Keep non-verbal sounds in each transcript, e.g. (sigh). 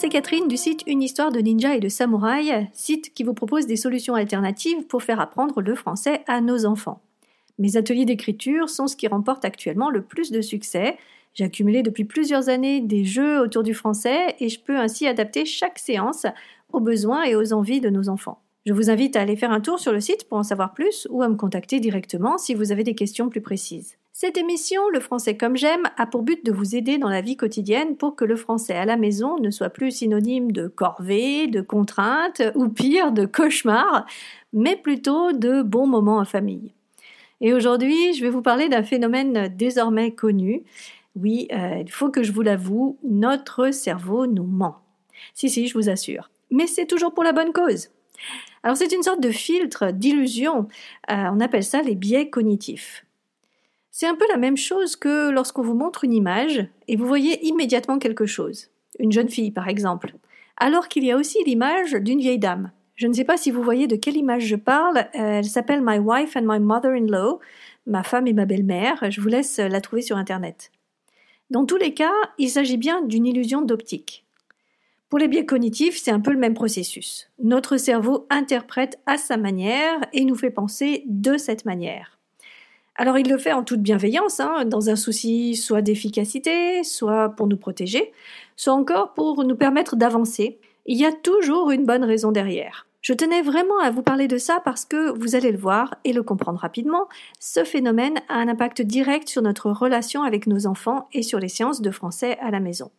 c'est Catherine du site Une histoire de ninja et de samouraï, site qui vous propose des solutions alternatives pour faire apprendre le français à nos enfants. Mes ateliers d'écriture sont ce qui remporte actuellement le plus de succès. J'ai accumulé depuis plusieurs années des jeux autour du français et je peux ainsi adapter chaque séance aux besoins et aux envies de nos enfants. Je vous invite à aller faire un tour sur le site pour en savoir plus ou à me contacter directement si vous avez des questions plus précises. Cette émission, Le français comme j'aime, a pour but de vous aider dans la vie quotidienne pour que le français à la maison ne soit plus synonyme de corvée, de contrainte ou pire de cauchemar, mais plutôt de bons moments en famille. Et aujourd'hui, je vais vous parler d'un phénomène désormais connu. Oui, euh, il faut que je vous l'avoue, notre cerveau nous ment. Si, si, je vous assure. Mais c'est toujours pour la bonne cause. Alors c'est une sorte de filtre, d'illusion. Euh, on appelle ça les biais cognitifs. C'est un peu la même chose que lorsqu'on vous montre une image et vous voyez immédiatement quelque chose. Une jeune fille, par exemple. Alors qu'il y a aussi l'image d'une vieille dame. Je ne sais pas si vous voyez de quelle image je parle. Euh, elle s'appelle My Wife and My Mother-in-Law, ma femme et ma belle-mère. Je vous laisse la trouver sur Internet. Dans tous les cas, il s'agit bien d'une illusion d'optique. Pour les biais cognitifs, c'est un peu le même processus. Notre cerveau interprète à sa manière et nous fait penser de cette manière. Alors il le fait en toute bienveillance, hein, dans un souci soit d'efficacité, soit pour nous protéger, soit encore pour nous permettre d'avancer. Il y a toujours une bonne raison derrière. Je tenais vraiment à vous parler de ça parce que vous allez le voir et le comprendre rapidement, ce phénomène a un impact direct sur notre relation avec nos enfants et sur les séances de français à la maison.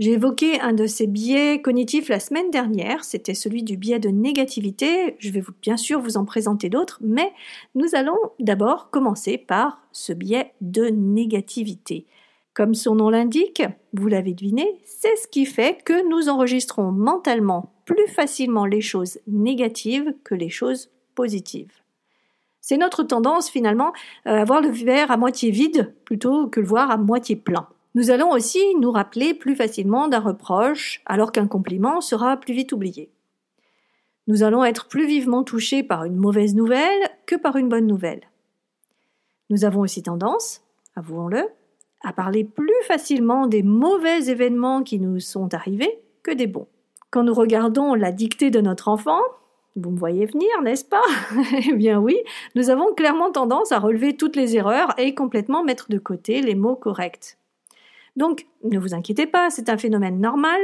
J'ai évoqué un de ces biais cognitifs la semaine dernière, c'était celui du biais de négativité. Je vais bien sûr vous en présenter d'autres, mais nous allons d'abord commencer par ce biais de négativité. Comme son nom l'indique, vous l'avez deviné, c'est ce qui fait que nous enregistrons mentalement plus facilement les choses négatives que les choses positives. C'est notre tendance finalement à voir le verre à moitié vide plutôt que le voir à moitié plein. Nous allons aussi nous rappeler plus facilement d'un reproche, alors qu'un compliment sera plus vite oublié. Nous allons être plus vivement touchés par une mauvaise nouvelle que par une bonne nouvelle. Nous avons aussi tendance, avouons-le, à parler plus facilement des mauvais événements qui nous sont arrivés que des bons. Quand nous regardons la dictée de notre enfant, vous me voyez venir, n'est-ce pas? (laughs) Eh bien oui, nous avons clairement tendance à relever toutes les erreurs et complètement mettre de côté les mots corrects. Donc, ne vous inquiétez pas, c'est un phénomène normal.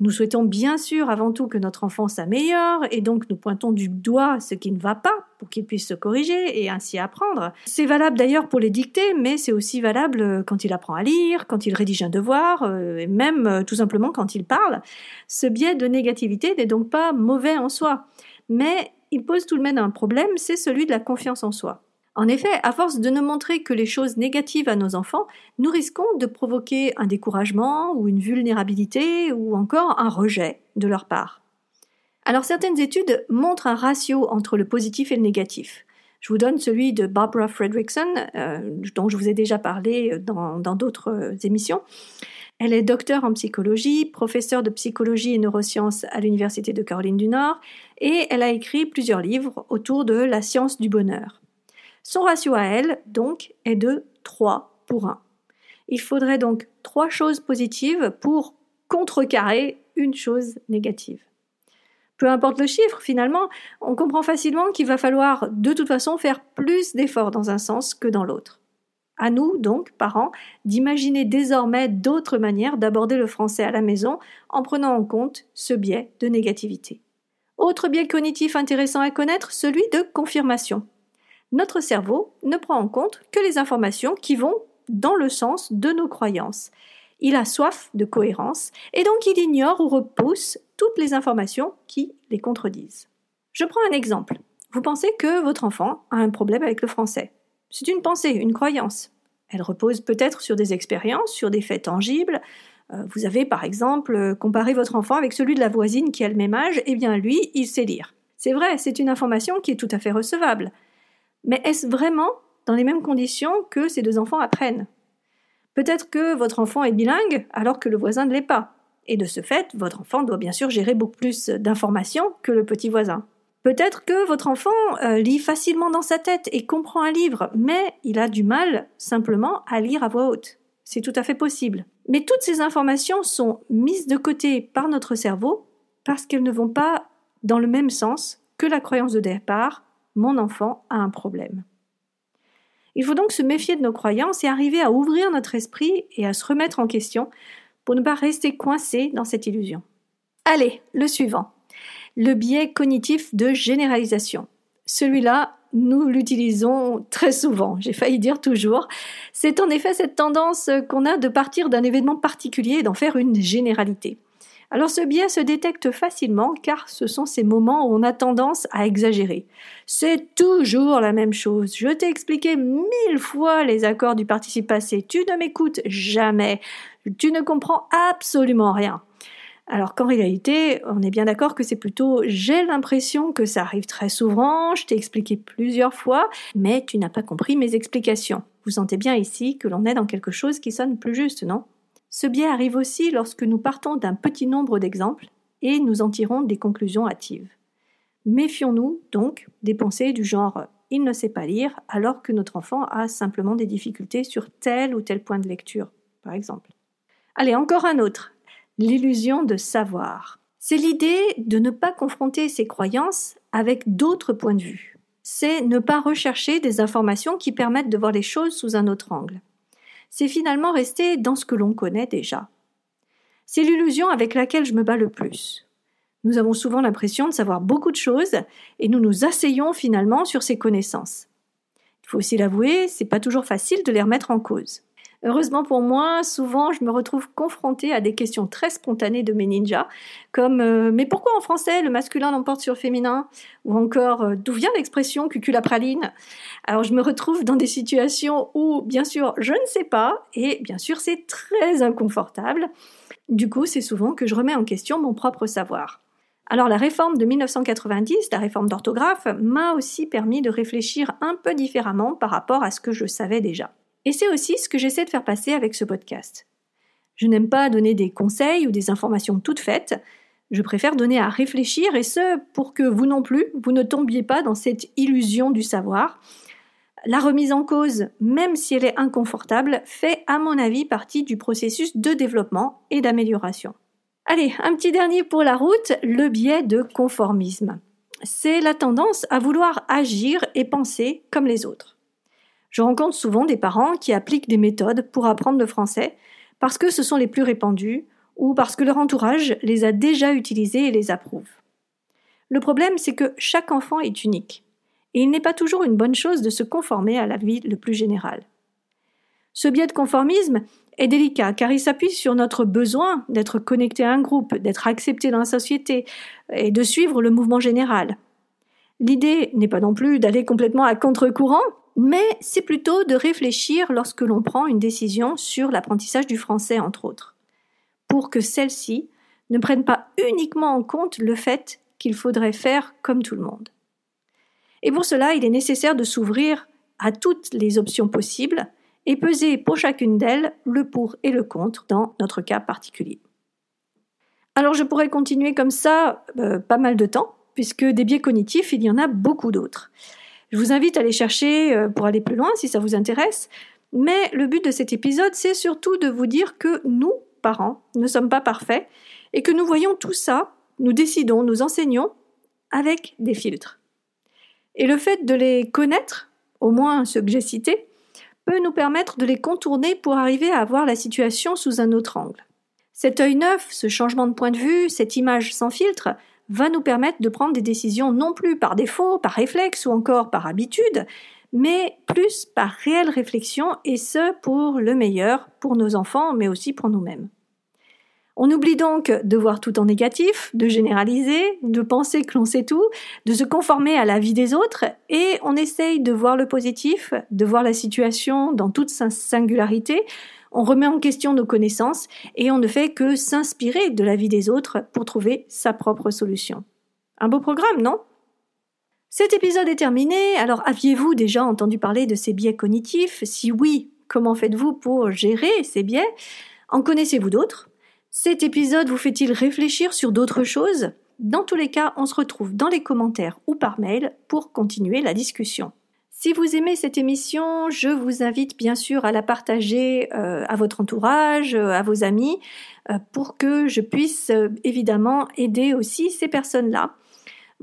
Nous souhaitons bien sûr avant tout que notre enfant s'améliore et donc nous pointons du doigt ce qui ne va pas pour qu'il puisse se corriger et ainsi apprendre. C'est valable d'ailleurs pour les dictées, mais c'est aussi valable quand il apprend à lire, quand il rédige un devoir, euh, et même euh, tout simplement quand il parle. Ce biais de négativité n'est donc pas mauvais en soi, mais il pose tout de même un problème, c'est celui de la confiance en soi. En effet, à force de ne montrer que les choses négatives à nos enfants, nous risquons de provoquer un découragement ou une vulnérabilité ou encore un rejet de leur part. Alors certaines études montrent un ratio entre le positif et le négatif. Je vous donne celui de Barbara Fredrickson, euh, dont je vous ai déjà parlé dans d'autres émissions. Elle est docteur en psychologie, professeure de psychologie et neurosciences à l'Université de Caroline du Nord, et elle a écrit plusieurs livres autour de la science du bonheur. Son ratio à elle, donc, est de 3 pour 1. Il faudrait donc trois choses positives pour contrecarrer une chose négative. Peu importe le chiffre, finalement, on comprend facilement qu'il va falloir de toute façon faire plus d'efforts dans un sens que dans l'autre. À nous, donc, parents, d'imaginer désormais d'autres manières d'aborder le français à la maison en prenant en compte ce biais de négativité. Autre biais cognitif intéressant à connaître, celui de confirmation notre cerveau ne prend en compte que les informations qui vont dans le sens de nos croyances. Il a soif de cohérence et donc il ignore ou repousse toutes les informations qui les contredisent. Je prends un exemple. Vous pensez que votre enfant a un problème avec le français. C'est une pensée, une croyance. Elle repose peut-être sur des expériences, sur des faits tangibles. Euh, vous avez par exemple comparé votre enfant avec celui de la voisine qui a le même âge, et eh bien lui, il sait lire. C'est vrai, c'est une information qui est tout à fait recevable. Mais est-ce vraiment dans les mêmes conditions que ces deux enfants apprennent? Peut-être que votre enfant est bilingue alors que le voisin ne l'est pas. Et de ce fait, votre enfant doit bien sûr gérer beaucoup plus d'informations que le petit voisin. Peut-être que votre enfant euh, lit facilement dans sa tête et comprend un livre, mais il a du mal simplement à lire à voix haute. C'est tout à fait possible. Mais toutes ces informations sont mises de côté par notre cerveau parce qu'elles ne vont pas dans le même sens que la croyance de départ mon enfant a un problème. Il faut donc se méfier de nos croyances et arriver à ouvrir notre esprit et à se remettre en question pour ne pas rester coincé dans cette illusion. Allez, le suivant. Le biais cognitif de généralisation. Celui-là, nous l'utilisons très souvent, j'ai failli dire toujours. C'est en effet cette tendance qu'on a de partir d'un événement particulier et d'en faire une généralité. Alors ce biais se détecte facilement car ce sont ces moments où on a tendance à exagérer. C'est toujours la même chose. Je t'ai expliqué mille fois les accords du participe passé. Tu ne m'écoutes jamais. Tu ne comprends absolument rien. Alors qu'en réalité, on est bien d'accord que c'est plutôt j'ai l'impression que ça arrive très souvent, je t'ai expliqué plusieurs fois, mais tu n'as pas compris mes explications. Vous sentez bien ici que l'on est dans quelque chose qui sonne plus juste, non? Ce biais arrive aussi lorsque nous partons d'un petit nombre d'exemples et nous en tirons des conclusions hâtives. Méfions-nous donc des pensées du genre il ne sait pas lire alors que notre enfant a simplement des difficultés sur tel ou tel point de lecture, par exemple. Allez, encore un autre l'illusion de savoir. C'est l'idée de ne pas confronter ses croyances avec d'autres points de vue. C'est ne pas rechercher des informations qui permettent de voir les choses sous un autre angle. C'est finalement rester dans ce que l'on connaît déjà. C'est l'illusion avec laquelle je me bats le plus. Nous avons souvent l'impression de savoir beaucoup de choses et nous nous asseyons finalement sur ces connaissances. Il faut aussi l'avouer, c'est pas toujours facile de les remettre en cause. Heureusement pour moi, souvent je me retrouve confrontée à des questions très spontanées de mes ninjas, comme euh, mais pourquoi en français le masculin l'emporte sur le féminin? Ou encore euh, d'où vient l'expression cuculapraline? Alors je me retrouve dans des situations où bien sûr je ne sais pas, et bien sûr c'est très inconfortable. Du coup, c'est souvent que je remets en question mon propre savoir. Alors la réforme de 1990, la réforme d'orthographe, m'a aussi permis de réfléchir un peu différemment par rapport à ce que je savais déjà. Et c'est aussi ce que j'essaie de faire passer avec ce podcast. Je n'aime pas donner des conseils ou des informations toutes faites. Je préfère donner à réfléchir et ce pour que vous non plus, vous ne tombiez pas dans cette illusion du savoir. La remise en cause, même si elle est inconfortable, fait à mon avis partie du processus de développement et d'amélioration. Allez, un petit dernier pour la route, le biais de conformisme. C'est la tendance à vouloir agir et penser comme les autres. Je rencontre souvent des parents qui appliquent des méthodes pour apprendre le français parce que ce sont les plus répandues ou parce que leur entourage les a déjà utilisées et les approuve. Le problème, c'est que chaque enfant est unique, et il n'est pas toujours une bonne chose de se conformer à la vie le plus général. Ce biais de conformisme est délicat car il s'appuie sur notre besoin d'être connecté à un groupe, d'être accepté dans la société et de suivre le mouvement général. L'idée n'est pas non plus d'aller complètement à contre-courant, mais c'est plutôt de réfléchir lorsque l'on prend une décision sur l'apprentissage du français, entre autres, pour que celle-ci ne prenne pas uniquement en compte le fait qu'il faudrait faire comme tout le monde. Et pour cela, il est nécessaire de s'ouvrir à toutes les options possibles et peser pour chacune d'elles le pour et le contre dans notre cas particulier. Alors je pourrais continuer comme ça euh, pas mal de temps, puisque des biais cognitifs, il y en a beaucoup d'autres. Je vous invite à les chercher euh, pour aller plus loin si ça vous intéresse. Mais le but de cet épisode, c'est surtout de vous dire que nous, parents, ne sommes pas parfaits et que nous voyons tout ça, nous décidons, nous enseignons avec des filtres. Et le fait de les connaître, au moins ceux que j'ai cités, peut nous permettre de les contourner pour arriver à voir la situation sous un autre angle. Cet œil neuf, ce changement de point de vue, cette image sans filtre, va nous permettre de prendre des décisions non plus par défaut, par réflexe ou encore par habitude, mais plus par réelle réflexion et ce pour le meilleur pour nos enfants mais aussi pour nous-mêmes. On oublie donc de voir tout en négatif, de généraliser, de penser que l'on sait tout, de se conformer à la vie des autres, et on essaye de voir le positif, de voir la situation dans toute sa singularité, on remet en question nos connaissances et on ne fait que s'inspirer de la vie des autres pour trouver sa propre solution. Un beau programme, non? Cet épisode est terminé, alors aviez-vous déjà entendu parler de ces biais cognitifs? Si oui, comment faites-vous pour gérer ces biais? En connaissez-vous d'autres? Cet épisode vous fait-il réfléchir sur d'autres choses? Dans tous les cas, on se retrouve dans les commentaires ou par mail pour continuer la discussion. Si vous aimez cette émission, je vous invite bien sûr à la partager euh, à votre entourage, euh, à vos amis, euh, pour que je puisse évidemment aider aussi ces personnes-là.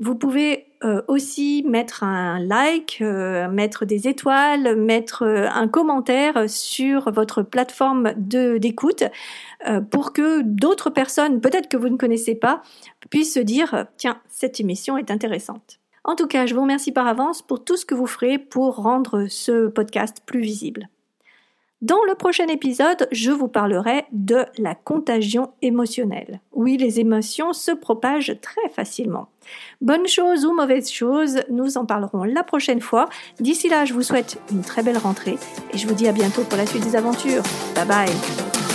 Vous pouvez aussi mettre un like, mettre des étoiles, mettre un commentaire sur votre plateforme d'écoute pour que d'autres personnes, peut-être que vous ne connaissez pas, puissent se dire tiens, cette émission est intéressante. En tout cas, je vous remercie par avance pour tout ce que vous ferez pour rendre ce podcast plus visible. Dans le prochain épisode, je vous parlerai de la contagion émotionnelle. Oui, les émotions se propagent très facilement. Bonne chose ou mauvaise chose, nous en parlerons la prochaine fois. D'ici là, je vous souhaite une très belle rentrée et je vous dis à bientôt pour la suite des aventures. Bye bye